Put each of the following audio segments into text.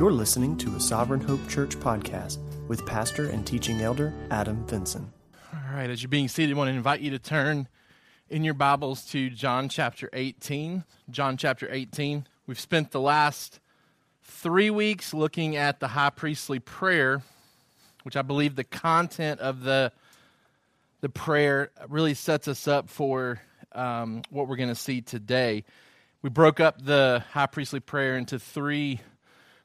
You're listening to a Sovereign Hope Church podcast with pastor and teaching elder Adam Vinson. All right, as you're being seated, I want to invite you to turn in your Bibles to John chapter 18. John chapter 18. We've spent the last three weeks looking at the high priestly prayer, which I believe the content of the, the prayer really sets us up for um, what we're going to see today. We broke up the high priestly prayer into three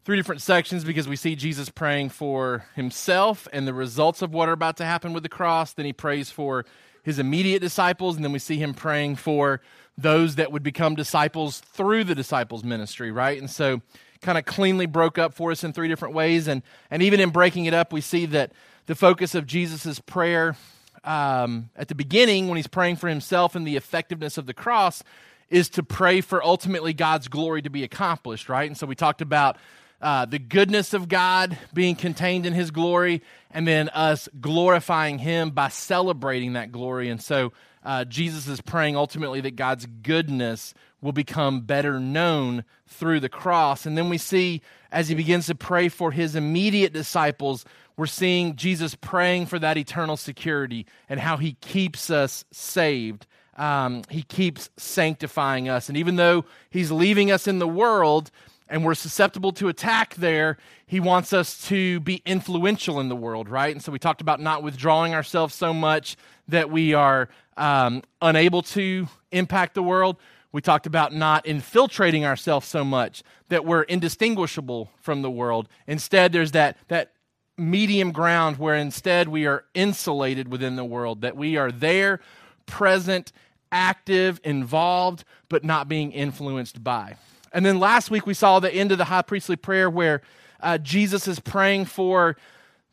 three different sections because we see Jesus praying for himself and the results of what are about to happen with the cross. Then he prays for his immediate disciples, and then we see him praying for those that would become disciples through the disciples' ministry, right? And so, kind of cleanly broke up for us in three different ways. And, and even in breaking it up, we see that the focus of Jesus' prayer um, at the beginning, when he's praying for himself and the effectiveness of the cross, is to pray for ultimately God's glory to be accomplished, right? And so we talked about uh, the goodness of God being contained in His glory, and then us glorifying Him by celebrating that glory. And so uh, Jesus is praying ultimately that God's goodness will become better known through the cross. And then we see as He begins to pray for His immediate disciples, we're seeing Jesus praying for that eternal security and how He keeps us saved. Um, he keeps sanctifying us. And even though He's leaving us in the world, and we're susceptible to attack there, he wants us to be influential in the world, right? And so we talked about not withdrawing ourselves so much that we are um, unable to impact the world. We talked about not infiltrating ourselves so much that we're indistinguishable from the world. Instead, there's that, that medium ground where instead we are insulated within the world, that we are there, present, active, involved, but not being influenced by. And then last week we saw the end of the high priestly prayer where uh, Jesus is praying for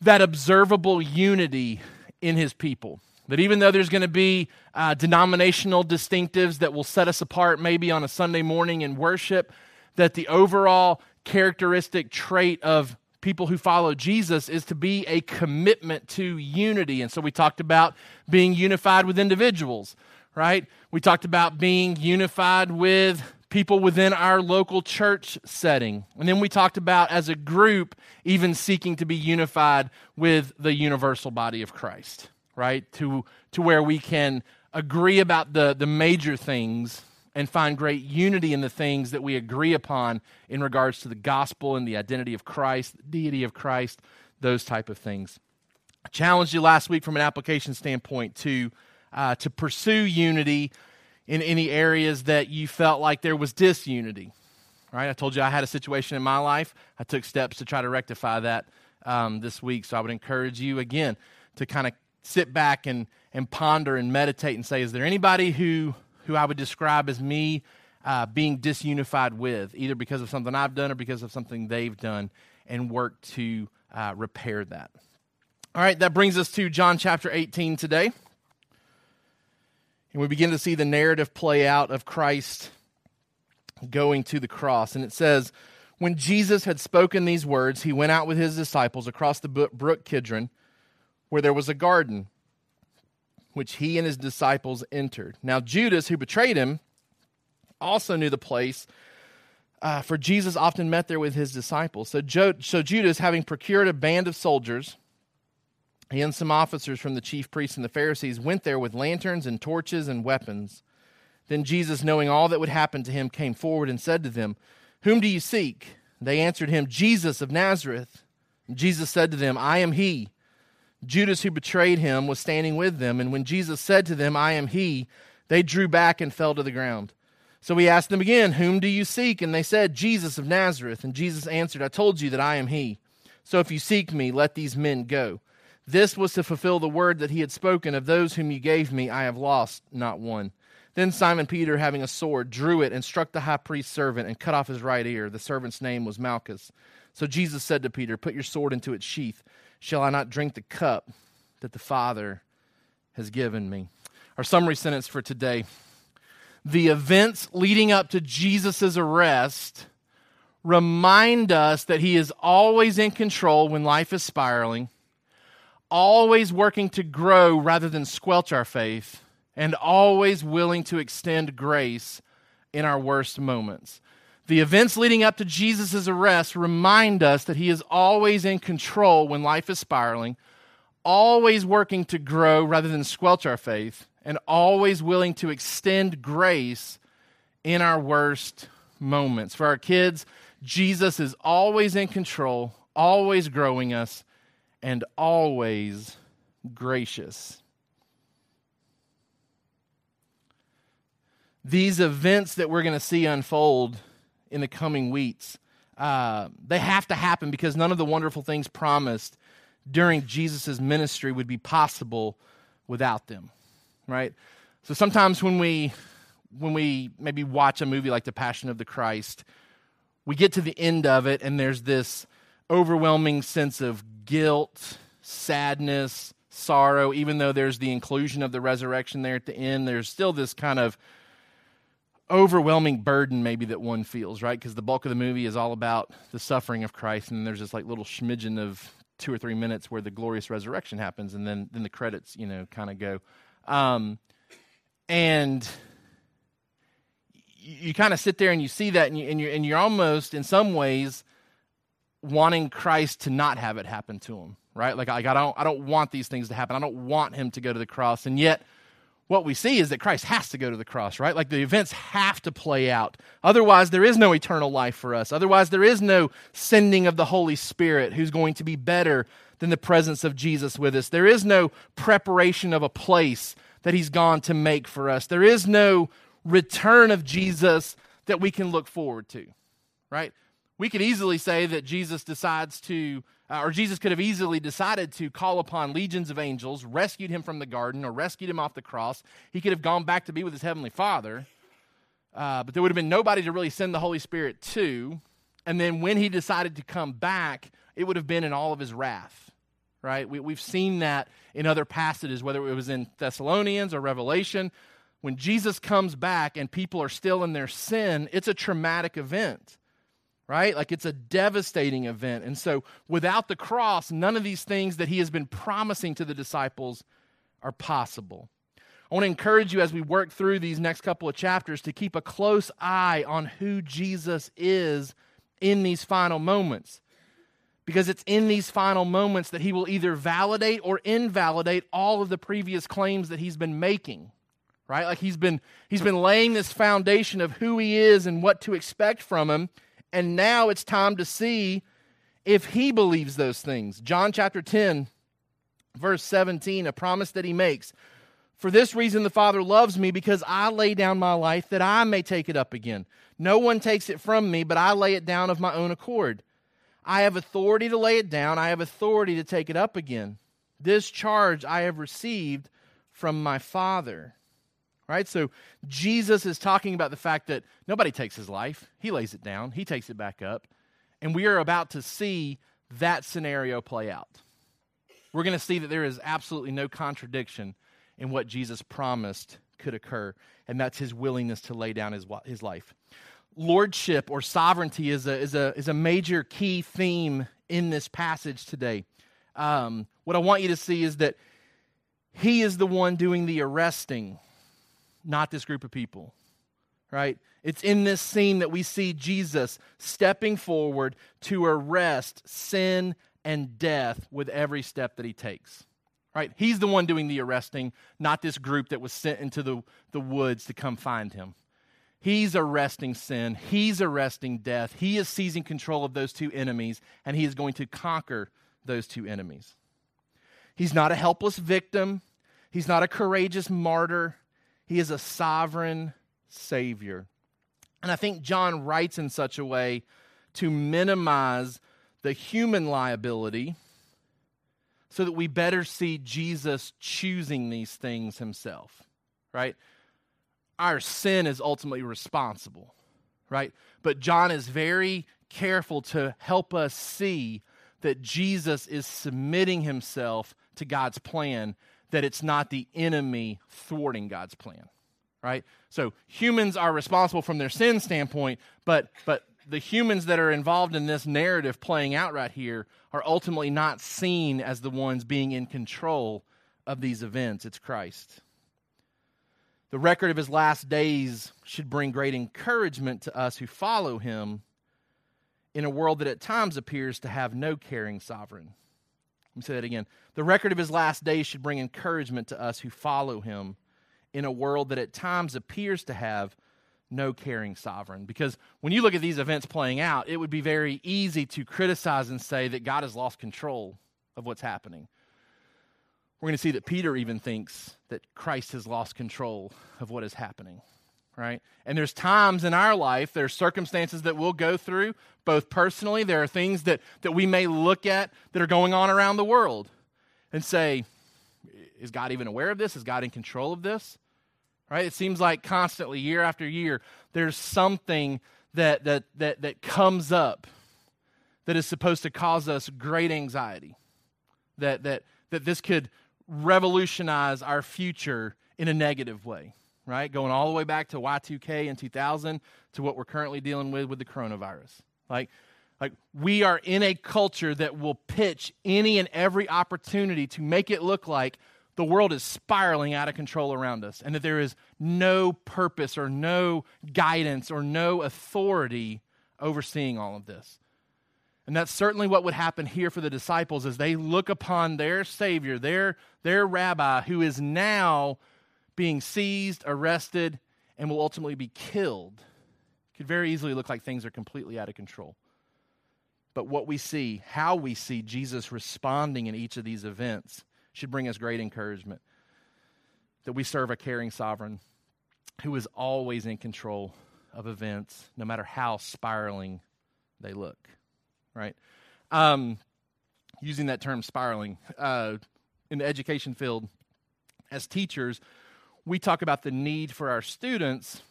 that observable unity in his people. That even though there's going to be uh, denominational distinctives that will set us apart maybe on a Sunday morning in worship, that the overall characteristic trait of people who follow Jesus is to be a commitment to unity. And so we talked about being unified with individuals, right? We talked about being unified with people within our local church setting. And then we talked about, as a group, even seeking to be unified with the universal body of Christ, right? To, to where we can agree about the, the major things and find great unity in the things that we agree upon in regards to the gospel and the identity of Christ, the deity of Christ, those type of things. I challenged you last week from an application standpoint to, uh, to pursue unity in any areas that you felt like there was disunity. Right? I told you I had a situation in my life. I took steps to try to rectify that um, this week. So I would encourage you again to kind of sit back and, and ponder and meditate and say, is there anybody who, who I would describe as me uh, being disunified with, either because of something I've done or because of something they've done, and work to uh, repair that? All right, that brings us to John chapter 18 today. And we begin to see the narrative play out of Christ going to the cross. And it says, When Jesus had spoken these words, he went out with his disciples across the brook Kidron, where there was a garden, which he and his disciples entered. Now, Judas, who betrayed him, also knew the place. Uh, for Jesus often met there with his disciples. So, jo- so Judas, having procured a band of soldiers, he and some officers from the chief priests and the Pharisees went there with lanterns and torches and weapons. Then Jesus, knowing all that would happen to him, came forward and said to them, Whom do you seek? They answered him, Jesus of Nazareth. Jesus said to them, I am he. Judas, who betrayed him, was standing with them, and when Jesus said to them, I am he, they drew back and fell to the ground. So he asked them again, Whom do you seek? And they said, Jesus of Nazareth. And Jesus answered, I told you that I am he. So if you seek me, let these men go. This was to fulfill the word that he had spoken of those whom you gave me, I have lost not one. Then Simon Peter, having a sword, drew it and struck the high priest's servant and cut off his right ear. The servant's name was Malchus. So Jesus said to Peter, Put your sword into its sheath. Shall I not drink the cup that the Father has given me? Our summary sentence for today the events leading up to Jesus' arrest remind us that he is always in control when life is spiraling always working to grow rather than squelch our faith, and always willing to extend grace in our worst moments. The events leading up to Jesus' arrest remind us that he is always in control when life is spiraling, always working to grow rather than squelch our faith, and always willing to extend grace in our worst moments. For our kids, Jesus is always in control, always growing us, and always gracious. These events that we're going to see unfold in the coming weeks, uh, they have to happen because none of the wonderful things promised during Jesus' ministry would be possible without them, right? So sometimes when we when we maybe watch a movie like The Passion of the Christ, we get to the end of it and there's this overwhelming sense of guilt, sadness, sorrow, even though there's the inclusion of the resurrection there at the end, there's still this kind of overwhelming burden maybe that one feels, right? Because the bulk of the movie is all about the suffering of Christ, and there's this like little schmidgen of two or three minutes where the glorious resurrection happens, and then then the credits, you know, kind of go. Um, and you, you kind of sit there and you see that, and, you, and you're and you're almost in some ways wanting Christ to not have it happen to him, right? Like, like I don't I don't want these things to happen. I don't want him to go to the cross, and yet what we see is that Christ has to go to the cross, right? Like the events have to play out. Otherwise, there is no eternal life for us. Otherwise, there is no sending of the Holy Spirit who's going to be better than the presence of Jesus with us. There is no preparation of a place that he's gone to make for us. There is no return of Jesus that we can look forward to, right? We could easily say that Jesus decides to uh, or Jesus could have easily decided to call upon legions of angels, rescued him from the garden, or rescued him off the cross. He could have gone back to be with his heavenly Father, uh, but there would have been nobody to really send the Holy Spirit to. And then when he decided to come back, it would have been in all of his wrath, right? We, we've seen that in other passages, whether it was in Thessalonians or Revelation. When Jesus comes back and people are still in their sin, it's a traumatic event right? Like it's a devastating event. And so without the cross, none of these things that he has been promising to the disciples are possible. I want to encourage you as we work through these next couple of chapters to keep a close eye on who Jesus is in these final moments. Because it's in these final moments that he will either validate or invalidate all of the previous claims that he's been making. Right? Like he's been he's been laying this foundation of who he is and what to expect from him and now it's time to see if he believes those things. John chapter 10, verse 17, a promise that he makes. For this reason, the Father loves me because I lay down my life that I may take it up again. No one takes it from me, but I lay it down of my own accord. I have authority to lay it down, I have authority to take it up again. This charge I have received from my Father. Right? So Jesus is talking about the fact that nobody takes his life. He lays it down, he takes it back up. And we are about to see that scenario play out. We're going to see that there is absolutely no contradiction in what Jesus promised could occur, and that's his willingness to lay down his, his life. Lordship or sovereignty is a, is, a, is a major key theme in this passage today. Um, what I want you to see is that he is the one doing the arresting not this group of people, right? It's in this scene that we see Jesus stepping forward to arrest sin and death with every step that he takes. Right? He's the one doing the arresting, not this group that was sent into the, the woods to come find him. He's arresting sin. He's arresting death. He is seizing control of those two enemies, and he is going to conquer those two enemies. He's not a helpless victim. He's not a courageous martyr. He is a sovereign Savior. And I think John writes in such a way to minimize the human liability so that we better see Jesus choosing these things himself, right? Our sin is ultimately responsible, right? But John is very careful to help us see that Jesus is submitting himself to God's plan that it's not the enemy thwarting God's plan. Right? So humans are responsible from their sin standpoint, but but the humans that are involved in this narrative playing out right here are ultimately not seen as the ones being in control of these events. It's Christ. The record of his last days should bring great encouragement to us who follow him in a world that at times appears to have no caring sovereign. Let me say that again. The record of his last days should bring encouragement to us who follow him in a world that at times appears to have no caring sovereign. Because when you look at these events playing out, it would be very easy to criticize and say that God has lost control of what's happening. We're going to see that Peter even thinks that Christ has lost control of what is happening right? And there's times in our life, there's circumstances that we'll go through, both personally, there are things that, that we may look at that are going on around the world and say, is God even aware of this? Is God in control of this? Right? It seems like constantly, year after year, there's something that that that that comes up that is supposed to cause us great anxiety. That that that this could revolutionize our future in a negative way right? Going all the way back to Y2K in 2000 to what we're currently dealing with with the coronavirus. Like, like we are in a culture that will pitch any and every opportunity to make it look like the world is spiraling out of control around us and that there is no purpose or no guidance or no authority overseeing all of this. And that's certainly what would happen here for the disciples as they look upon their Savior, their, their rabbi, who is now being seized, arrested, and will ultimately be killed could very easily look like things are completely out of control. But what we see, how we see Jesus responding in each of these events, should bring us great encouragement that we serve a caring sovereign who is always in control of events, no matter how spiraling they look. Right? Um, using that term spiraling uh, in the education field, as teachers, we talk about the need for our students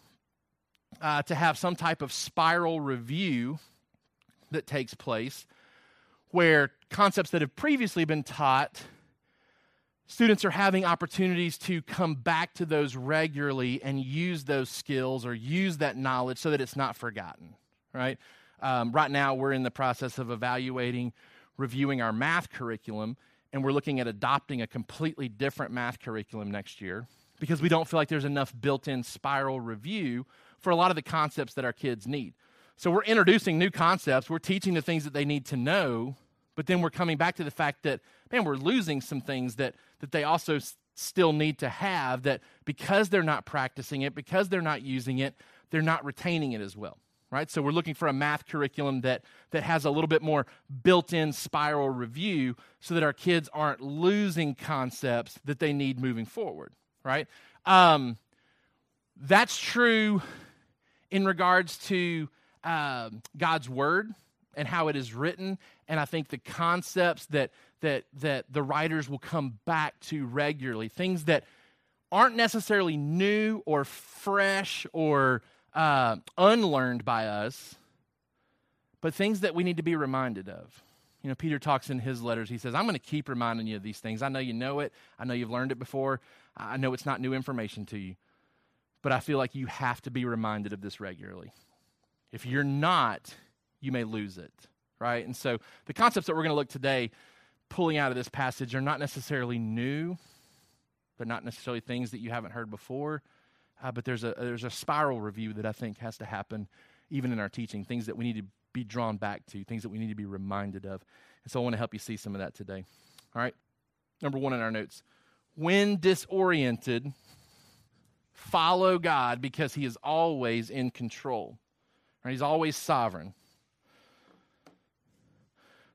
uh, to have some type of spiral review that takes place where concepts that have previously been taught students are having opportunities to come back to those regularly and use those skills or use that knowledge so that it's not forgotten right? Um, right now we're in the process of evaluating reviewing our math curriculum and we're looking at adopting a completely different math curriculum next year because we don't feel like there's enough built in spiral review for a lot of the concepts that our kids need. So we're introducing new concepts, we're teaching the things that they need to know, but then we're coming back to the fact that, man, we're losing some things that, that they also s- still need to have that because they're not practicing it, because they're not using it, they're not retaining it as well. Right? So we're looking for a math curriculum that, that has a little bit more built in spiral review so that our kids aren't losing concepts that they need moving forward right? Um, that's true in regards to uh, God's word and how it is written, and I think the concepts that that that the writers will come back to regularly, things that aren't necessarily new or fresh or uh, unlearned by us, but things that we need to be reminded of. You know, Peter talks in his letters. He says, I'm going to keep reminding you of these things. I know you know it. I know you've learned it before. I know it's not new information to you. But I feel like you have to be reminded of this regularly. If you're not, you may lose it, right? And so the concepts that we're going to look today, pulling out of this passage, are not necessarily new. They're not necessarily things that you haven't heard before. Uh, but there's a, there's a spiral review that I think has to happen even in our teaching, things that we need to be drawn back to, things that we need to be reminded of. And so I want to help you see some of that today. All right? Number one in our notes when disoriented, follow God because He is always in control. Right? He's always sovereign.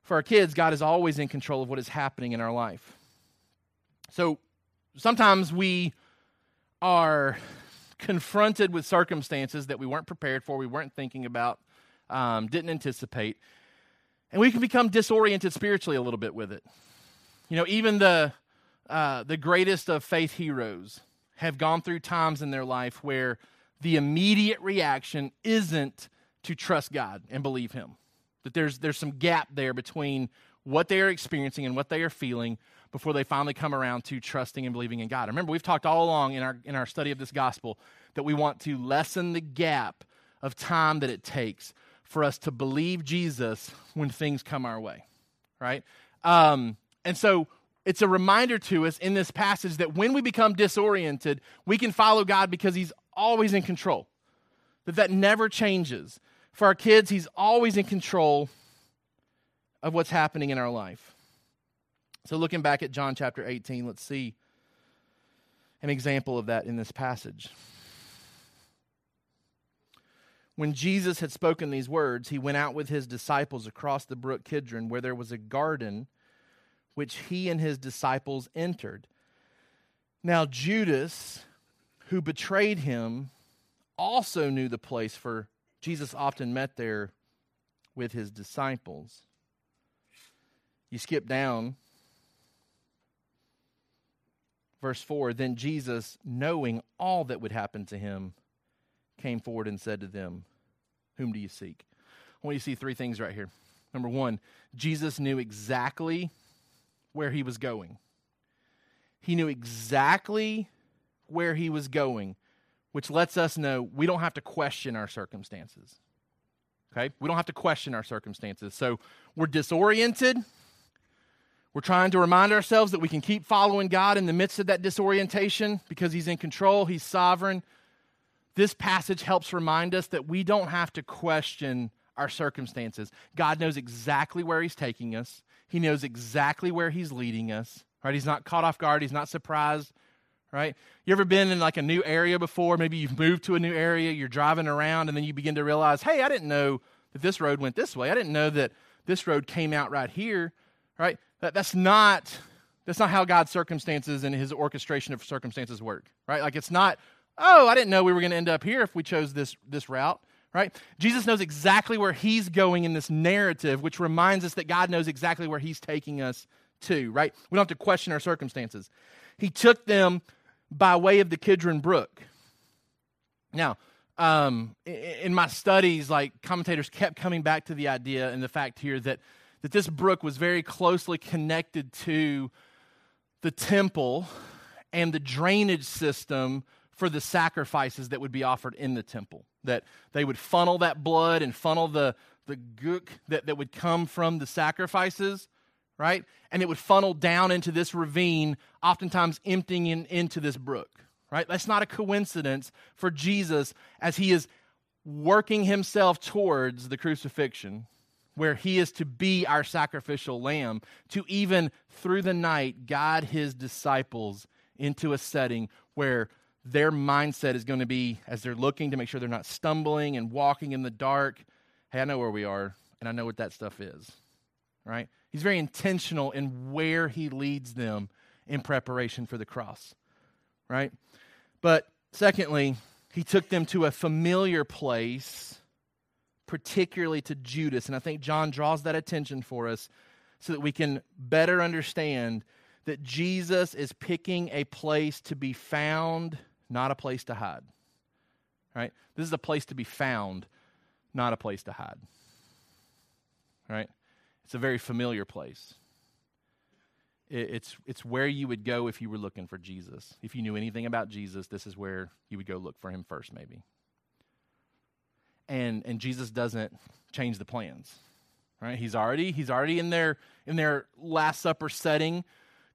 For our kids, God is always in control of what is happening in our life. So sometimes we are confronted with circumstances that we weren't prepared for, we weren't thinking about, um, didn't anticipate. And we can become disoriented spiritually a little bit with it. You know, even the, uh, the greatest of faith heroes have gone through times in their life where the immediate reaction isn't to trust God and believe Him. That there's, there's some gap there between what they are experiencing and what they are feeling before they finally come around to trusting and believing in God. Remember, we've talked all along in our, in our study of this gospel that we want to lessen the gap of time that it takes for us to believe Jesus when things come our way, right? Um, and so it's a reminder to us in this passage that when we become disoriented, we can follow God because He's always in control. That that never changes. For our kids, He's always in control of what's happening in our life. So, looking back at John chapter 18, let's see an example of that in this passage. When Jesus had spoken these words, he went out with his disciples across the brook Kidron, where there was a garden which he and his disciples entered. Now, Judas, who betrayed him, also knew the place, for Jesus often met there with his disciples. You skip down. Verse 4 Then Jesus, knowing all that would happen to him, came forward and said to them, Whom do you seek? I want you to see three things right here. Number one, Jesus knew exactly where he was going. He knew exactly where he was going, which lets us know we don't have to question our circumstances. Okay? We don't have to question our circumstances. So we're disoriented. We're trying to remind ourselves that we can keep following God in the midst of that disorientation because He's in control, He's sovereign. This passage helps remind us that we don't have to question our circumstances. God knows exactly where He's taking us, he knows exactly where he's leading us. Right? He's not caught off guard. He's not surprised. Right? You ever been in like a new area before? Maybe you've moved to a new area, you're driving around, and then you begin to realize, hey, I didn't know that this road went this way. I didn't know that this road came out right here. Right? That, that's not that's not how God's circumstances and his orchestration of circumstances work. Right? Like it's not, oh, I didn't know we were going to end up here if we chose this this route right? Jesus knows exactly where he's going in this narrative, which reminds us that God knows exactly where he's taking us to, right? We don't have to question our circumstances. He took them by way of the Kidron Brook. Now, um, in my studies, like commentators kept coming back to the idea and the fact here that, that this brook was very closely connected to the temple and the drainage system for the sacrifices that would be offered in the temple. That they would funnel that blood and funnel the, the gook that, that would come from the sacrifices, right? And it would funnel down into this ravine, oftentimes emptying in, into this brook, right? That's not a coincidence for Jesus as he is working himself towards the crucifixion, where he is to be our sacrificial lamb, to even through the night guide his disciples into a setting where their mindset is going to be as they're looking to make sure they're not stumbling and walking in the dark. Hey, I know where we are, and I know what that stuff is. Right? He's very intentional in where he leads them in preparation for the cross. Right? But secondly, he took them to a familiar place, particularly to Judas. And I think John draws that attention for us so that we can better understand that Jesus is picking a place to be found not a place to hide. Right? This is a place to be found, not a place to hide. Right? It's a very familiar place. It's, it's where you would go if you were looking for Jesus. If you knew anything about Jesus, this is where you would go look for him first, maybe. And, and Jesus doesn't change the plans. Right? He's already, he's already in their, in their Last Supper setting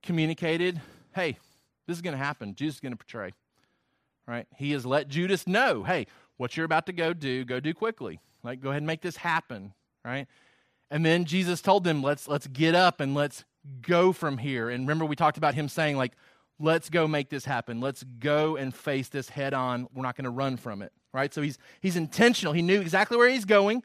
communicated, hey, this is going to happen. Jesus is going to betray right? He has let Judas know, hey, what you're about to go do, go do quickly. Like, go ahead and make this happen, right? And then Jesus told them, let's let's get up and let's go from here. And remember, we talked about him saying, like, let's go make this happen. Let's go and face this head on. We're not going to run from it, right? So he's he's intentional. He knew exactly where he's going.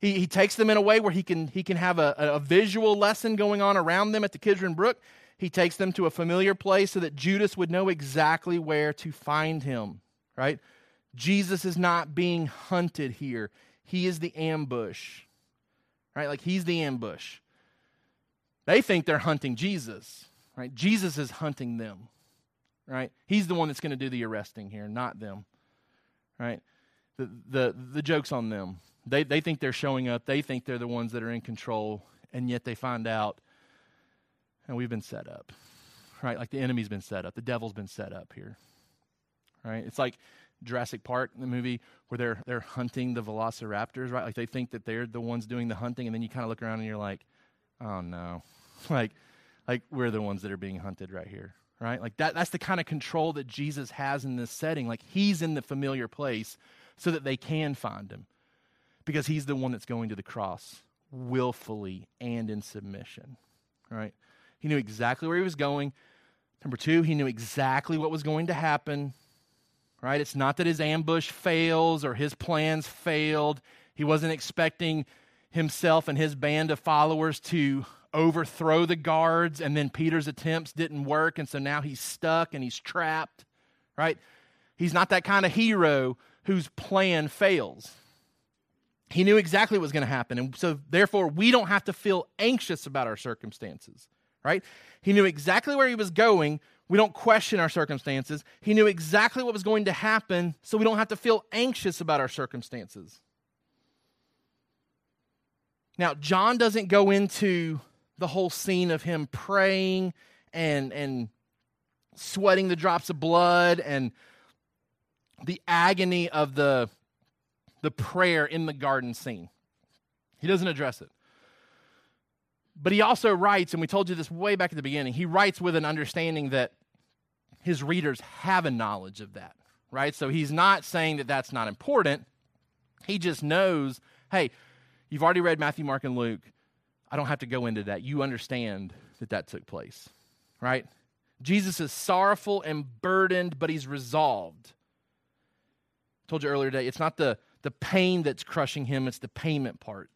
He, he takes them in a way where he can he can have a, a visual lesson going on around them at the Kidron Brook, he takes them to a familiar place so that Judas would know exactly where to find him, right? Jesus is not being hunted here. He is the ambush, right? Like he's the ambush. They think they're hunting Jesus, right? Jesus is hunting them, right? He's the one that's going to do the arresting here, not them, right? The, the, the joke's on them. They, they think they're showing up, they think they're the ones that are in control, and yet they find out and we've been set up, right? Like the enemy's been set up, the devil's been set up here, right? It's like Jurassic Park, the movie where they're they're hunting the velociraptors, right? Like they think that they're the ones doing the hunting, and then you kind of look around and you're like, oh no, like like we're the ones that are being hunted right here, right? Like that that's the kind of control that Jesus has in this setting. Like he's in the familiar place so that they can find him. Because he's the one that's going to the cross willfully and in submission. Right? He knew exactly where he was going. Number 2, he knew exactly what was going to happen. Right? It's not that his ambush fails or his plans failed. He wasn't expecting himself and his band of followers to overthrow the guards, and then Peter's attempts didn't work, and so now he's stuck and he's trapped, right? He's not that kind of hero whose plan fails. He knew exactly what was going to happen, and so therefore we don't have to feel anxious about our circumstances, right? He knew exactly where he was going. We don't question our circumstances. He knew exactly what was going to happen, so we don't have to feel anxious about our circumstances. Now, John doesn't go into the whole scene of him praying and and sweating the drops of blood and the agony of the the prayer in the garden scene. He doesn't address it. But he also writes, and we told you this way back at the beginning, he writes with an understanding that his readers have a knowledge of that, right? So he's not saying that that's not important. He just knows, hey, you've already read Matthew, Mark, and Luke. I don't have to go into that. You understand that that took place, right? Jesus is sorrowful and burdened, but he's resolved. I told you earlier today, it's not the, the pain that's crushing him, it's the payment part,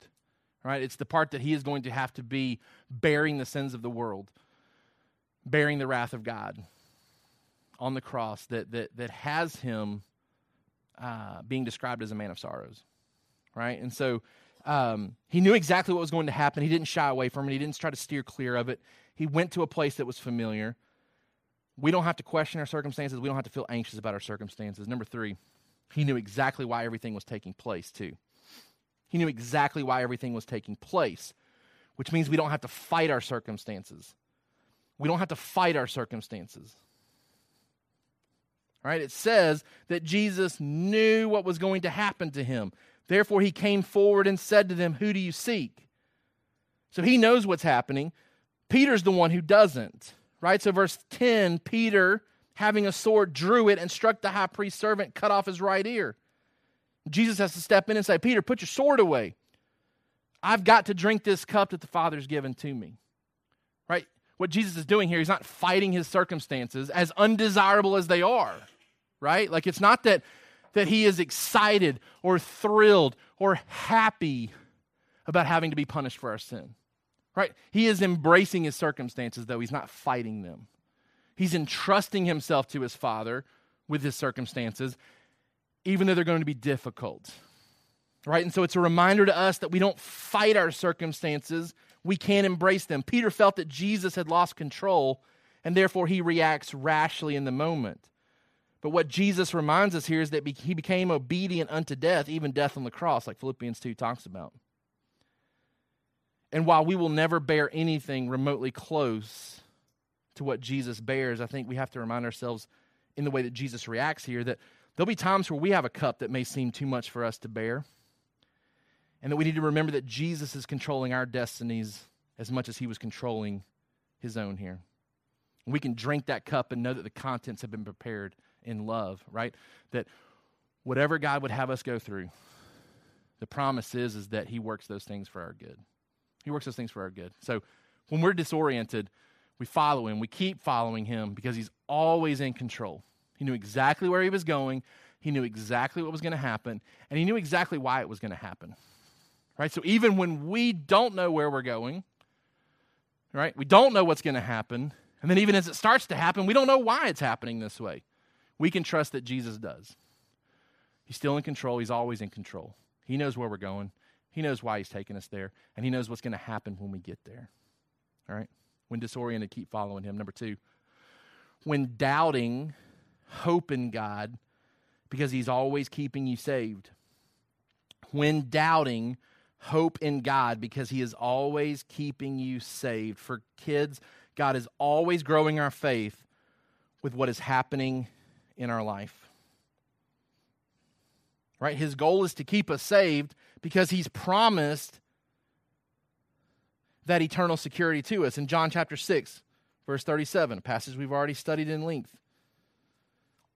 right? It's the part that he is going to have to be bearing the sins of the world, bearing the wrath of God on the cross that, that, that has him uh, being described as a man of sorrows, right? And so um, he knew exactly what was going to happen. He didn't shy away from it. He didn't try to steer clear of it. He went to a place that was familiar. We don't have to question our circumstances. We don't have to feel anxious about our circumstances. Number three, he knew exactly why everything was taking place, too. He knew exactly why everything was taking place, which means we don't have to fight our circumstances. We don't have to fight our circumstances. Right? It says that Jesus knew what was going to happen to him. Therefore, he came forward and said to them, Who do you seek? So he knows what's happening. Peter's the one who doesn't, right? So, verse 10 Peter, having a sword, drew it and struck the high priest's servant, cut off his right ear. Jesus has to step in and say, Peter, put your sword away. I've got to drink this cup that the Father's given to me. Right? What Jesus is doing here, he's not fighting his circumstances, as undesirable as they are. Right? Like, it's not that that he is excited or thrilled or happy about having to be punished for our sin. Right? He is embracing his circumstances, though. He's not fighting them. He's entrusting himself to his Father with his circumstances, even though they're going to be difficult. Right? And so it's a reminder to us that we don't fight our circumstances, we can embrace them. Peter felt that Jesus had lost control, and therefore he reacts rashly in the moment. But what Jesus reminds us here is that he became obedient unto death, even death on the cross, like Philippians 2 talks about. And while we will never bear anything remotely close to what Jesus bears, I think we have to remind ourselves in the way that Jesus reacts here that there'll be times where we have a cup that may seem too much for us to bear. And that we need to remember that Jesus is controlling our destinies as much as he was controlling his own here. We can drink that cup and know that the contents have been prepared in love, right? That whatever God would have us go through, the promise is, is that He works those things for our good. He works those things for our good. So when we're disoriented, we follow Him. We keep following Him because He's always in control. He knew exactly where He was going, He knew exactly what was going to happen, and He knew exactly why it was going to happen. Right? So even when we don't know where we're going, right? We don't know what's going to happen. And then even as it starts to happen, we don't know why it's happening this way we can trust that Jesus does. He's still in control, He's always in control. He knows where we're going, He knows why He's taking us there, and He knows what's going to happen when we get there. All right? When disoriented, keep following Him. Number two, when doubting, hope in God because He's always keeping you saved. When doubting, hope in God because He is always keeping you saved. For kids, God is always growing our faith with what is happening in our life. Right? His goal is to keep us saved because he's promised that eternal security to us. In John chapter 6, verse 37, a passage we've already studied in length.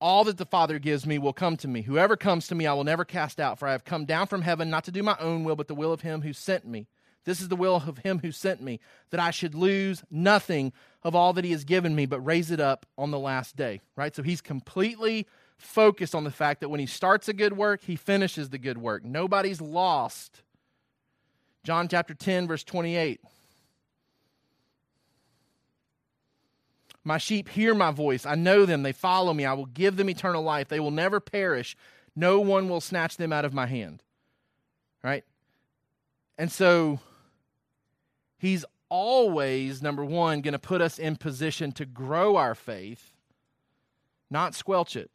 All that the Father gives me will come to me. Whoever comes to me, I will never cast out, for I have come down from heaven not to do my own will, but the will of him who sent me. This is the will of him who sent me, that I should lose nothing of all that he has given me, but raise it up on the last day. Right? So he's completely focused on the fact that when he starts a good work, he finishes the good work. Nobody's lost. John chapter 10, verse 28. My sheep hear my voice. I know them. They follow me. I will give them eternal life. They will never perish. No one will snatch them out of my hand. Right? And so he's always, number one, going to put us in position to grow our faith, not squelch it.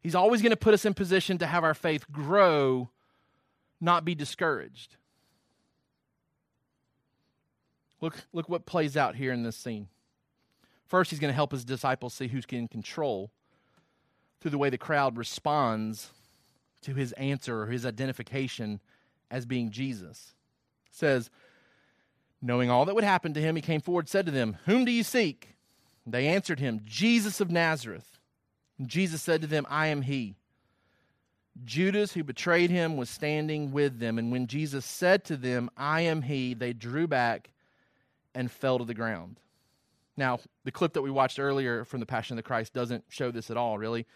He's always going to put us in position to have our faith grow, not be discouraged. Look, look what plays out here in this scene. First, he's going to help his disciples see who's in control through the way the crowd responds to his answer or his identification as being Jesus. It says, Knowing all that would happen to him, he came forward said to them, Whom do you seek? They answered him, Jesus of Nazareth. And Jesus said to them, I am he. Judas, who betrayed him, was standing with them. And when Jesus said to them, I am he, they drew back and fell to the ground. Now, the clip that we watched earlier from the Passion of the Christ doesn't show this at all, really.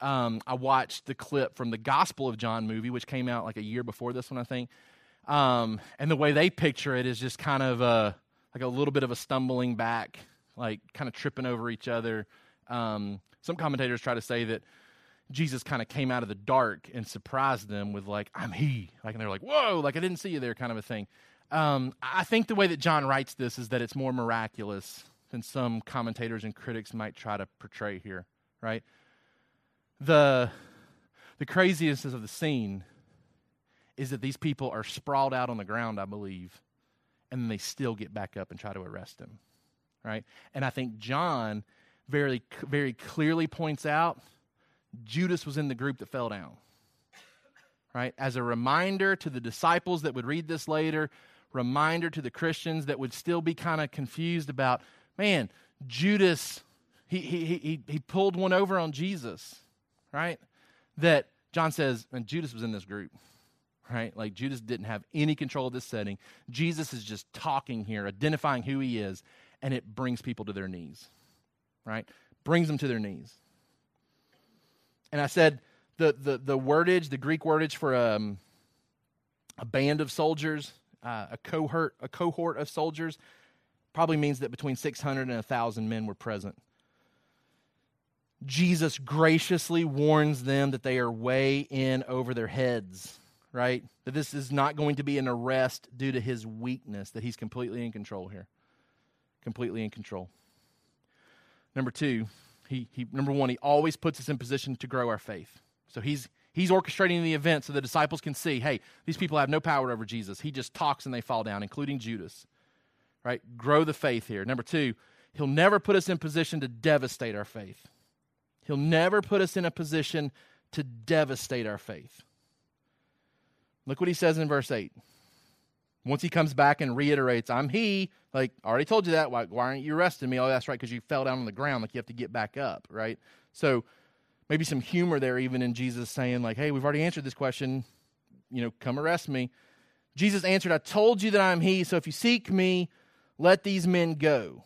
Um, I watched the clip from the Gospel of John movie, which came out like a year before this one, I think. Um, and the way they picture it is just kind of a, like a little bit of a stumbling back, like kind of tripping over each other. Um, some commentators try to say that Jesus kind of came out of the dark and surprised them with like, "I'm He," like, and they're like, "Whoa!" Like I didn't see you there, kind of a thing. Um, I think the way that John writes this is that it's more miraculous than some commentators and critics might try to portray here, right? The, the craziest of the scene is that these people are sprawled out on the ground, I believe, and they still get back up and try to arrest him, right? And I think John very, very clearly points out Judas was in the group that fell down, right? As a reminder to the disciples that would read this later, reminder to the Christians that would still be kind of confused about, man, Judas, he, he, he, he pulled one over on Jesus, right? That John says, and Judas was in this group, right? Like Judas didn't have any control of this setting. Jesus is just talking here, identifying who he is, and it brings people to their knees, right? Brings them to their knees. And I said, the, the, the wordage, the Greek wordage for um, a band of soldiers uh, a cohort a cohort of soldiers probably means that between 600 and 1000 men were present. Jesus graciously warns them that they are way in over their heads right? That this is not going to be an arrest due to his weakness that he's completely in control here. Completely in control. Number two he, he number one he always puts us in position to grow our faith. So he's He's orchestrating the event so the disciples can see hey, these people have no power over Jesus. He just talks and they fall down, including Judas. Right? Grow the faith here. Number two, he'll never put us in position to devastate our faith. He'll never put us in a position to devastate our faith. Look what he says in verse 8. Once he comes back and reiterates, I'm he, like, I already told you that. Why, why aren't you arresting me? Oh, that's right, because you fell down on the ground. Like, you have to get back up, right? So, maybe some humor there even in Jesus saying like, "Hey, we've already answered this question. You know, come arrest me." Jesus answered, "I told you that I am he, so if you seek me, let these men go."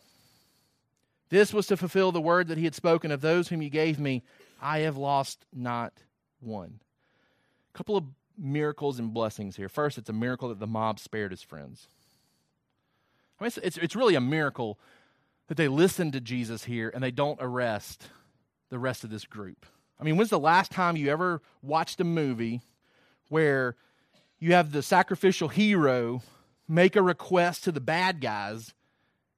This was to fulfill the word that he had spoken of those whom you gave me, I have lost not one. A couple of miracles and blessings here. First, it's a miracle that the mob spared his friends. I mean, it's, it's, it's really a miracle that they listen to Jesus here and they don't arrest the rest of this group. I mean, when's the last time you ever watched a movie where you have the sacrificial hero make a request to the bad guys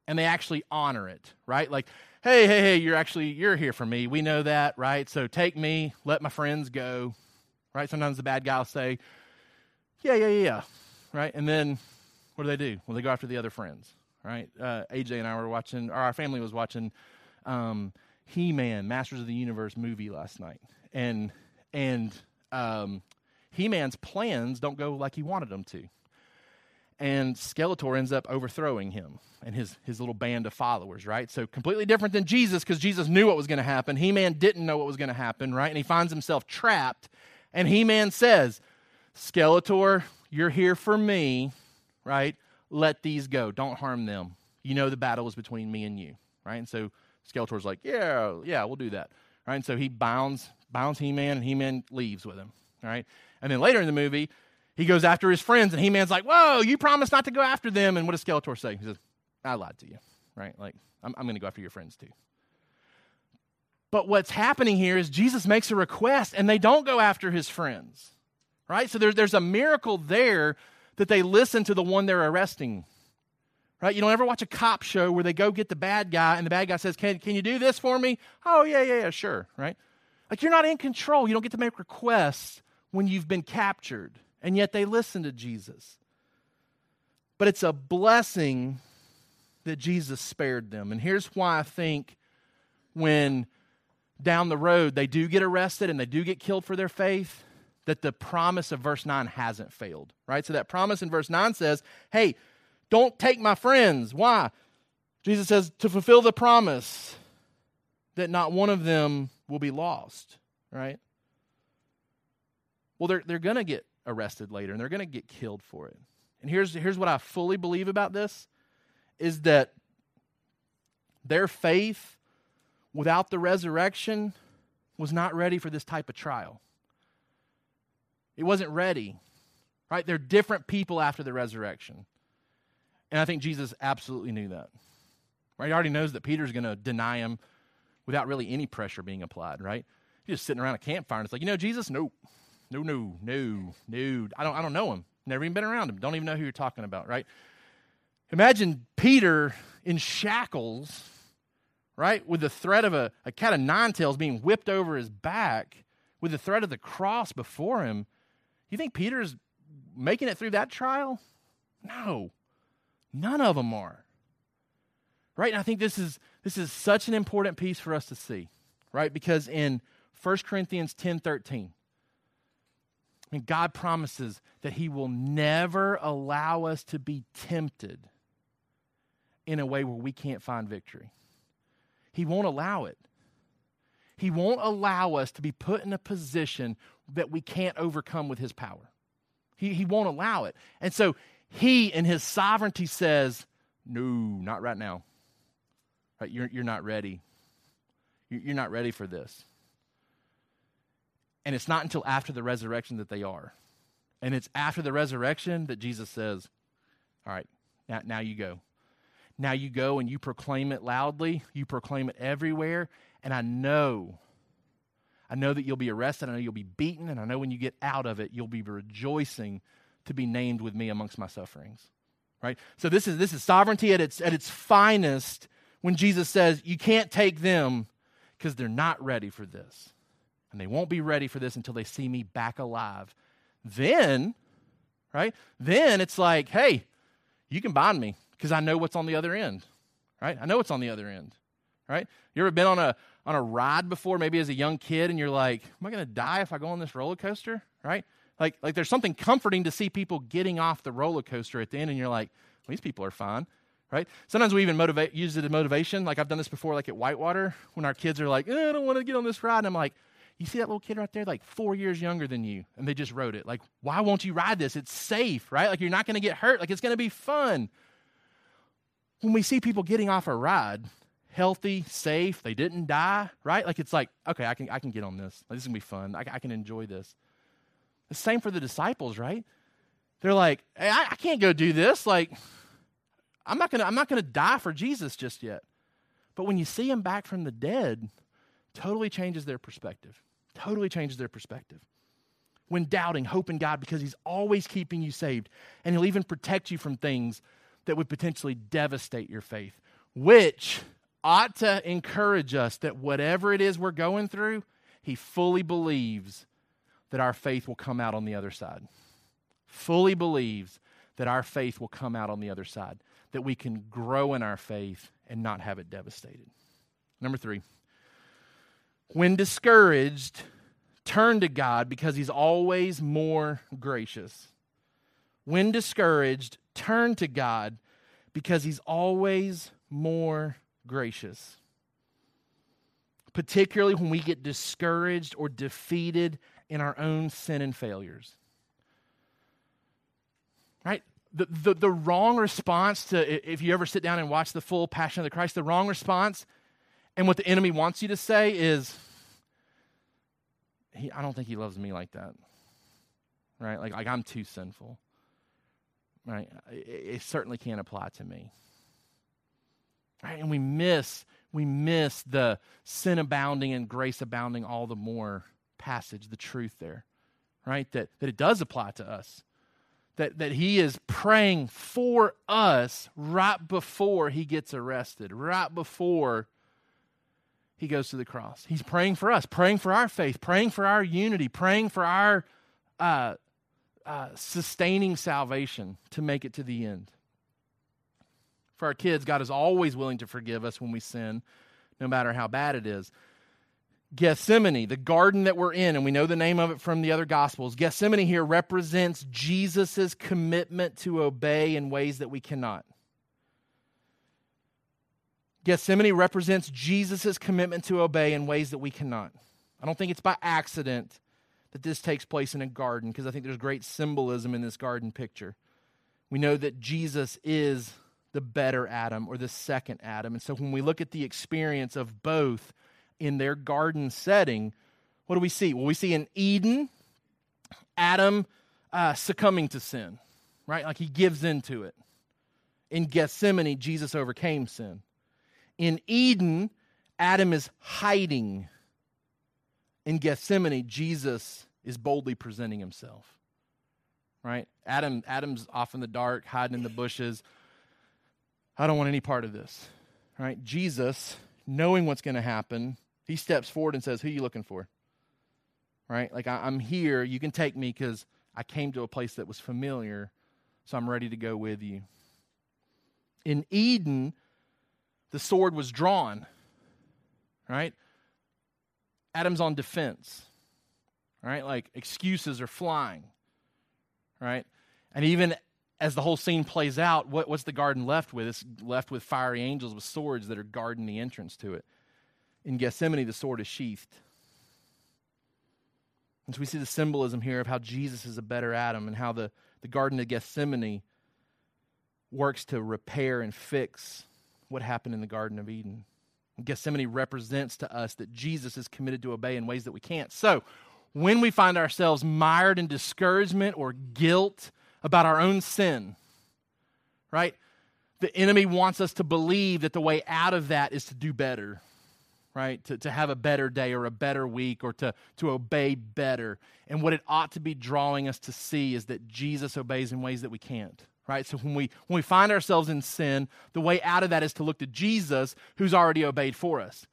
and they actually honor it, right? Like, hey, hey, hey, you're actually you're here for me. We know that, right? So take me, let my friends go. Right? Sometimes the bad guy will say, Yeah, yeah, yeah, right? And then what do they do? Well, they go after the other friends, right? Uh, AJ and I were watching, or our family was watching um, he Man, Masters of the Universe movie last night, and and um, He Man's plans don't go like he wanted them to, and Skeletor ends up overthrowing him and his, his little band of followers, right? So completely different than Jesus because Jesus knew what was going to happen. He Man didn't know what was going to happen, right? And he finds himself trapped. And He Man says, Skeletor, you're here for me, right? Let these go. Don't harm them. You know the battle is between me and you, right? And so Skeletor's like, yeah, yeah, we'll do that, right? And so he bounds, bounds He-Man, and He-Man leaves with him, right? And then later in the movie, he goes after his friends, and He-Man's like, whoa, you promised not to go after them. And what does Skeletor say? He says, I lied to you, right? Like, I'm, I'm going to go after your friends too. But what's happening here is Jesus makes a request, and they don't go after his friends right? So there's, there's a miracle there that they listen to the one they're arresting. Right? You don't ever watch a cop show where they go get the bad guy and the bad guy says, Can, can you do this for me? Oh, yeah, yeah, yeah, sure. Right? Like you're not in control. You don't get to make requests when you've been captured. And yet they listen to Jesus. But it's a blessing that Jesus spared them. And here's why I think when down the road they do get arrested and they do get killed for their faith, that the promise of verse 9 hasn't failed, right? So that promise in verse 9 says, hey, don't take my friends. Why? Jesus says, to fulfill the promise that not one of them will be lost, right? Well, they're, they're going to get arrested later and they're going to get killed for it. And here's, here's what I fully believe about this is that their faith without the resurrection was not ready for this type of trial. It wasn't ready. Right? They're different people after the resurrection. And I think Jesus absolutely knew that. Right? He already knows that Peter's going to deny him without really any pressure being applied, right? He's just sitting around a campfire and it's like, you know, Jesus, nope. no, no, no, no. I don't, I don't know him. Never even been around him. Don't even know who you're talking about, right? Imagine Peter in shackles, right, with the threat of a, a cat of nine tails being whipped over his back, with the threat of the cross before him. You think Peter's making it through that trial? No. None of them are. Right? And I think this is this is such an important piece for us to see. Right? Because in 1 Corinthians 10 13, I mean, God promises that He will never allow us to be tempted in a way where we can't find victory. He won't allow it. He won't allow us to be put in a position that we can't overcome with His power. He, he won't allow it. And so He, in His sovereignty, says, No, not right now. Right? You're, you're not ready. You're not ready for this. And it's not until after the resurrection that they are. And it's after the resurrection that Jesus says, All right, now, now you go. Now you go and you proclaim it loudly, you proclaim it everywhere, and I know, I know that you'll be arrested. I know you'll be beaten. And I know when you get out of it, you'll be rejoicing to be named with me amongst my sufferings. Right? So this is, this is sovereignty at its, at its finest when Jesus says, You can't take them because they're not ready for this. And they won't be ready for this until they see me back alive. Then, right? Then it's like, hey, you can bind me because I know what's on the other end. Right? I know what's on the other end right? You ever been on a on a ride before, maybe as a young kid, and you're like, "Am I going to die if I go on this roller coaster?" Right? Like, like there's something comforting to see people getting off the roller coaster at the end, and you're like, well, "These people are fine." Right? Sometimes we even motivate, use it as motivation. Like I've done this before, like at Whitewater, when our kids are like, eh, "I don't want to get on this ride," and I'm like, "You see that little kid right there, like four years younger than you, and they just rode it. Like, why won't you ride this? It's safe, right? Like you're not going to get hurt. Like it's going to be fun." When we see people getting off a ride, healthy, safe, they didn't die, right? Like it's like, okay, I can, I can get on this. Like, this is going to be fun. I, I, can enjoy this. The same for the disciples, right? They're like, hey, I, I can't go do this. Like, I'm not to I'm not to die for Jesus just yet. But when you see him back from the dead, totally changes their perspective. Totally changes their perspective. When doubting, hope in God because he's always keeping you saved and he'll even protect you from things that would potentially devastate your faith, which ought to encourage us that whatever it is we're going through, he fully believes that our faith will come out on the other side. Fully believes that our faith will come out on the other side, that we can grow in our faith and not have it devastated. Number three, when discouraged, turn to God because He's always more gracious. when discouraged, turn to God because He's always more gracious. Particularly when we get discouraged or defeated in our own sin and failures. Right? The, the, the wrong response to, if you ever sit down and watch the full Passion of the Christ, the wrong response and what the enemy wants you to say is, he, I don't think he loves me like that. Right? Like, like I'm too sinful. Right? It, it certainly can't apply to me. Right? And we miss, we miss the sin abounding and grace abounding all the more passage, the truth there. Right? That, that it does apply to us that, that he is praying for us right before he gets arrested, right before he goes to the cross. He's praying for us, praying for our faith, praying for our unity, praying for our uh, uh, sustaining salvation to make it to the end. For our kids, God is always willing to forgive us when we sin, no matter how bad it is. Gethsemane, the garden that we're in, and we know the name of it from the other Gospels. Gethsemane here represents Jesus' commitment to obey in ways that we cannot. Gethsemane represents Jesus' commitment to obey in ways that we cannot. I don't think it's by accident that this takes place in a garden because I think there's great symbolism in this garden picture. We know that Jesus is the better Adam or the second Adam. And so when we look at the experience of both, in their garden setting, what do we see? Well, we see in Eden, Adam uh, succumbing to sin, right? Like he gives into it. In Gethsemane, Jesus overcame sin. In Eden, Adam is hiding. In Gethsemane, Jesus is boldly presenting himself. Right? Adam Adam's off in the dark, hiding in the bushes. I don't want any part of this. Right? Jesus, knowing what's going to happen, he steps forward and says, Who are you looking for? Right? Like, I, am here. You can take me because I came to a place that was familiar, so I'm ready to go with you. In Eden, the sword was drawn, right? Adam's on defense, right? Like, excuses are flying, right? And even as the whole scene plays out, what, what's the garden left with? It's left with fiery angels with swords that are guarding the entrance to it in Gethsemane, the sword is sheathed. And so we see the symbolism here of how Jesus is a better Adam and how the, the Garden of Gethsemane works to repair and fix what happened in the Garden of Eden. And Gethsemane represents to us that Jesus is committed to obey in ways that we can't. So, when we find ourselves mired in discouragement or guilt about our own sin, right? The enemy wants us to believe that the way out of that is to do better right? To, to have a better day or a better week or to, to obey better. And what it ought to be drawing us to see is that Jesus obeys in ways that we can't, right? So when we, when we find ourselves in sin, the way out of that is to look to Jesus who's already obeyed for us.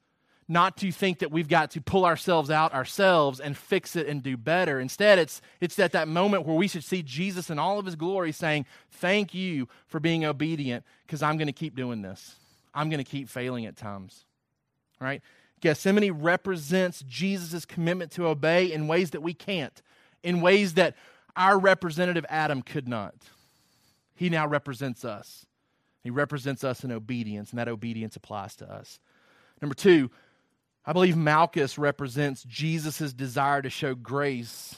Not to think that we've got to pull ourselves out ourselves and fix it and do better. Instead, it's, it's at that moment where we should see Jesus in all of his glory saying, Thank you for being obedient because I'm going to keep doing this. I'm going to keep failing at times right? Gethsemane represents Jesus' commitment to obey in ways that we can't, in ways that our representative Adam could not. He now represents us. He represents us in obedience, and that obedience applies to us. Number two, I believe Malchus represents Jesus' desire to show grace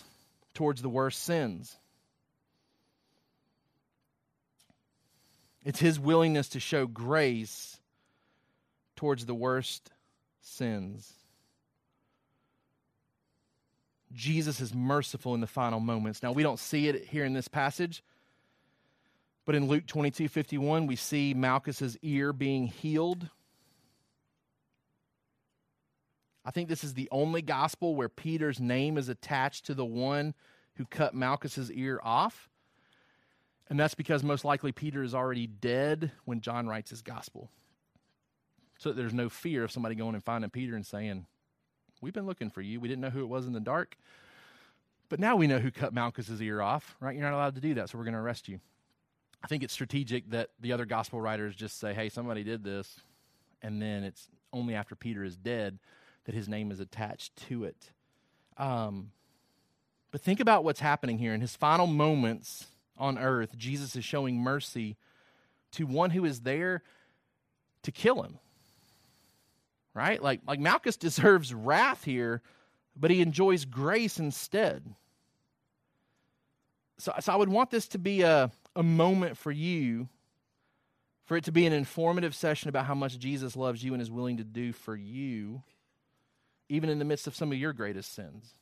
towards the worst sins. It's his willingness to show grace towards the worst sins. Jesus is merciful in the final moments. Now, we don't see it here in this passage, but in Luke 22 51, we see Malchus's ear being healed. I think this is the only gospel where Peter's name is attached to the one who cut Malchus's ear off. And that's because most likely Peter is already dead when John writes his gospel so that there's no fear of somebody going and finding Peter and saying, We've been looking for you. We didn't know who it was in the dark. But now we know who cut Malchus's ear off, right? You're not allowed to do that, so we're going to arrest you. I think it's strategic that the other gospel writers just say, hey, somebody did this. And then it's only after Peter is dead that his name is attached to it. Um, but think about what's happening here in his final moments on earth, Jesus is showing mercy to one who is there to kill him. Right? Like, like Malchus deserves wrath here, but he enjoys grace instead. So, so I would want this to be a, a moment for you, for it to be an informative session about how much Jesus loves you and is willing to do for you, even in the midst of some of your greatest sins.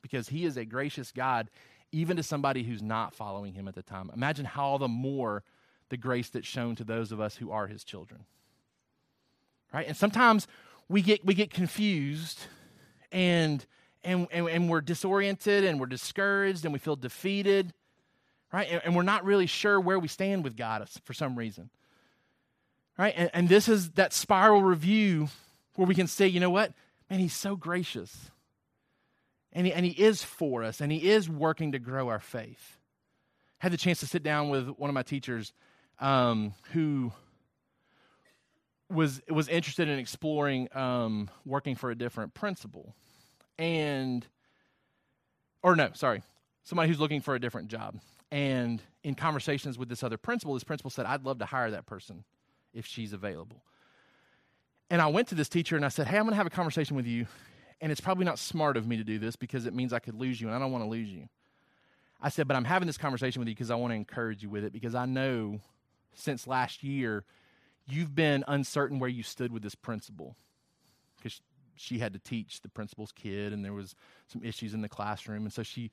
Because he is a gracious God, even to somebody who's not following him at the time. Imagine how all the more the grace that's shown to those of us who are his children. Right? And sometimes we get we get confused and and, and, and we're disoriented and we're discouraged and we feel defeated right? And, and, we're not really sure where we stand with God for some reason, right? And, and this is that spiral review where we can say, you know what? Man, He's so gracious. And he, and he is for us, and He is working to grow our faith. I had the chance to sit down with one of my teachers um, who was was interested in exploring um, working for a different principal, and or no, sorry, somebody who's looking for a different job. And in conversations with this other principal, this principal said, I'd love to hire that person if she's available. And I went to this teacher and I said, Hey, I'm going to have a conversation with you. And it's probably not smart of me to do this because it means I could lose you, and I don't want to lose you. I said, But I'm having this conversation with you because I want to encourage you with it because I know since last year you've been uncertain where you stood with this principal because she had to teach the principal's kid and there was some issues in the classroom and so she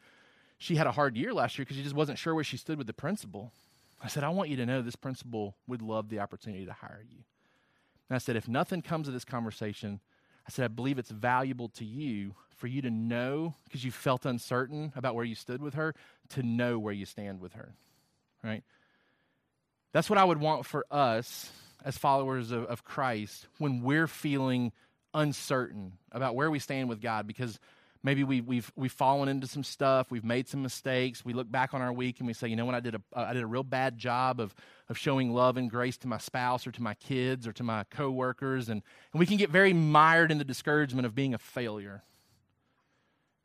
she had a hard year last year because she just wasn't sure where she stood with the principal. I said, I want you to know this principal would love the opportunity to hire you. And I said, if nothing comes of this conversation, I said, I believe it's valuable to you for you to know, because you felt uncertain about where you stood with her, to know where you stand with her. Right? That's what I would want for us as followers of, of Christ when we're feeling uncertain about where we stand with God, because maybe we, we've we've fallen into some stuff we've made some mistakes we look back on our week and we say you know what? I did a i did a real bad job of of showing love and grace to my spouse or to my kids or to my coworkers and, and we can get very mired in the discouragement of being a failure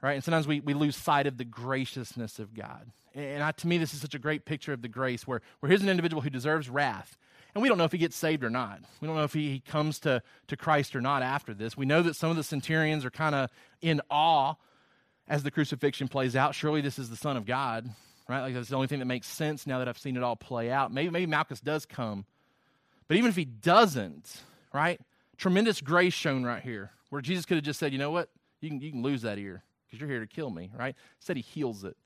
right? And sometimes we, we lose sight of the graciousness of god. And I, to me this is such a great picture of the grace where, where here's an individual who deserves wrath and we don't know if he gets saved or not. We don't know if he, comes to, to Christ or not after this. We know that some of the centurions are kind of in awe as the crucifixion plays out. Surely this is the Son of God, right? Like that's the only thing that makes sense now that I've seen it all play out. Maybe, maybe Malchus does come. But even if he doesn't, right? Tremendous grace shown right here, where Jesus could have just said, you know what? You can, you can lose that ear because you're here to kill me, right? Instead, he heals it.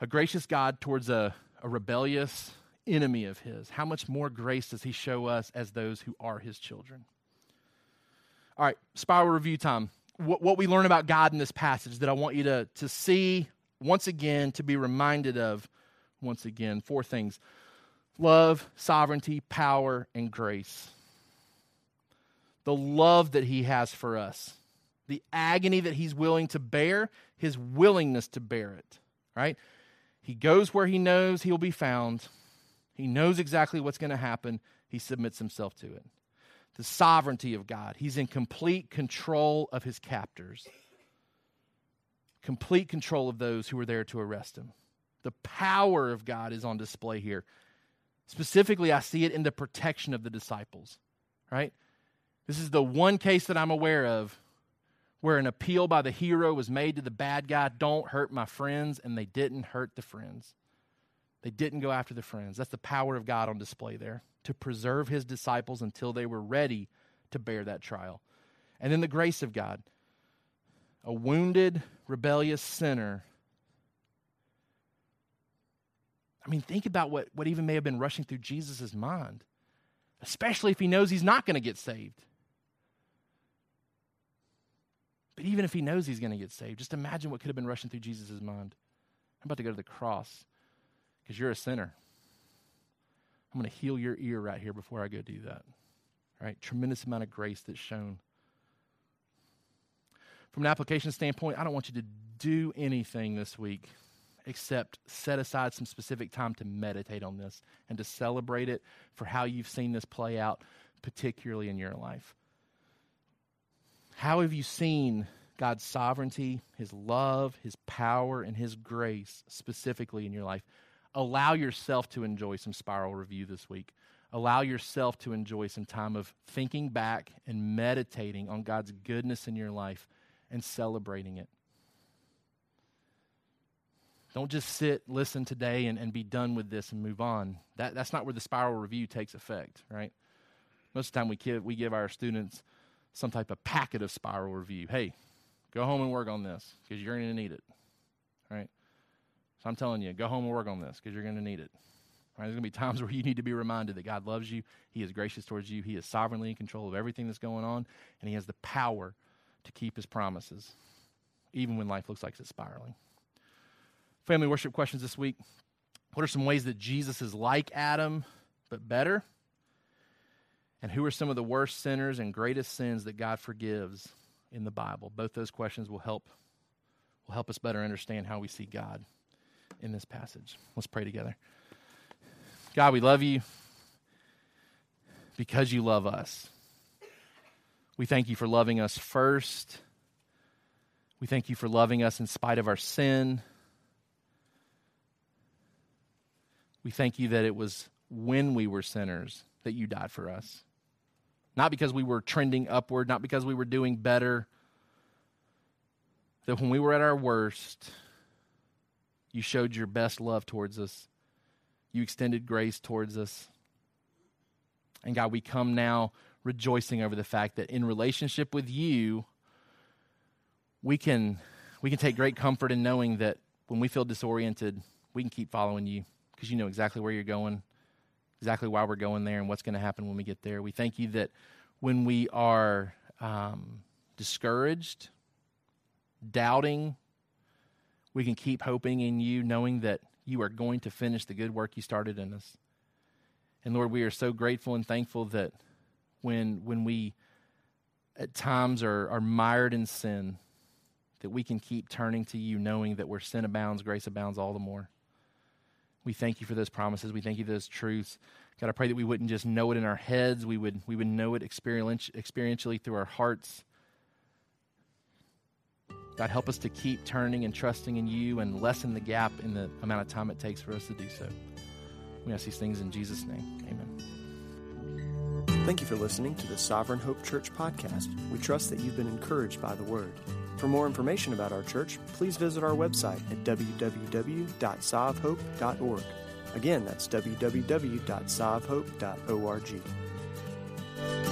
A gracious God towards a, a rebellious, enemy of his, how much more grace does he show us as those who are his children? All right, spiral review time. What, what we learn about God in this passage that I want you to, to see once again, to be reminded of once again, four things love, sovereignty, power, and grace. The love that he has for us, the agony that he's willing to bear, his willingness to bear it, right? He goes where he knows he'll be found he knows exactly what's going to happen. He submits himself to it. The sovereignty of God. He's in complete control of his captors, complete control of those who were there to arrest him. The power of God is on display here. Specifically, I see it in the protection of the disciples, right? This is the one case that I'm aware of where an appeal by the hero was made to the bad guy don't hurt my friends, and they didn't hurt the friends. They didn't go after the friends. That's the power of God on display there to preserve his disciples until they were ready to bear that trial. And then the grace of God. A wounded, rebellious sinner. I mean, think about what, what even may have been rushing through Jesus' mind, especially if he knows he's not going to get saved. But even if he knows he's going to get saved, just imagine what could have been rushing through Jesus' mind. I'm about to go to the cross because you're a sinner. I'm going to heal your ear right here before I go do that. Right? Tremendous amount of grace that's shown. From an application standpoint, I don't want you to do anything this week except set aside some specific time to meditate on this and to celebrate it for how you've seen this play out, particularly in your life. How have you seen God's sovereignty, His love, His power, and His grace specifically in your life? Allow yourself to enjoy some spiral review this week. Allow yourself to enjoy some time of thinking back and meditating on God's goodness in your life and celebrating it. Don't just sit, listen today, and, and be done with this and move on. That, that's not where the spiral review takes effect, right? Most of the time, we give, we give our students some type of packet of spiral review. Hey, go home and work on this because you're going to need it, right? So I'm telling you, go home and work on this because you're going to need it. Right? There's going to be times where you need to be reminded that God loves you, He is gracious towards you, He is sovereignly in control of everything that's going on, and He has the power to keep His promises, even when life looks like it's spiraling. Family worship questions this week. What are some ways that Jesus is like Adam, but better? And who are some of the worst sinners and greatest sins that God forgives in the Bible? Both those questions will help will help us better understand how we see God in this passage. Let's pray together. God, we love you because you love us. We thank you for loving us first. We thank you for loving us in spite of our sin. We thank you that it was when we were sinners that you died for us. Not because we were trending upward, not because we were doing better. That when we were at our worst, you showed your best love towards us. You extended grace towards us. And God, we come now rejoicing over the fact that in relationship with you, we can, we can take great comfort in knowing that when we feel disoriented, we can keep following you because you know exactly where you're going, exactly why we're going there, and what's going to happen when we get there. We thank you that when we are um, discouraged, doubting, we can keep hoping in you, knowing that you are going to finish the good work you started in us. And Lord, we are so grateful and thankful that when when we at times are, are mired in sin, that we can keep turning to you, knowing that where sin abounds, grace abounds all the more. We thank you for those promises. We thank you for those truths. God, I pray that we wouldn't just know it in our heads, we would, we would know it experientially through our hearts. God, help us to keep turning and trusting in you and lessen the gap in the amount of time it takes for us to do so. We ask these things in Jesus' name. Amen. Thank you for listening to the Sovereign Hope Church podcast. We trust that you've been encouraged by the word. For more information about our church, please visit our website at www.sovhope.org. Again, that's www.sovhope.org.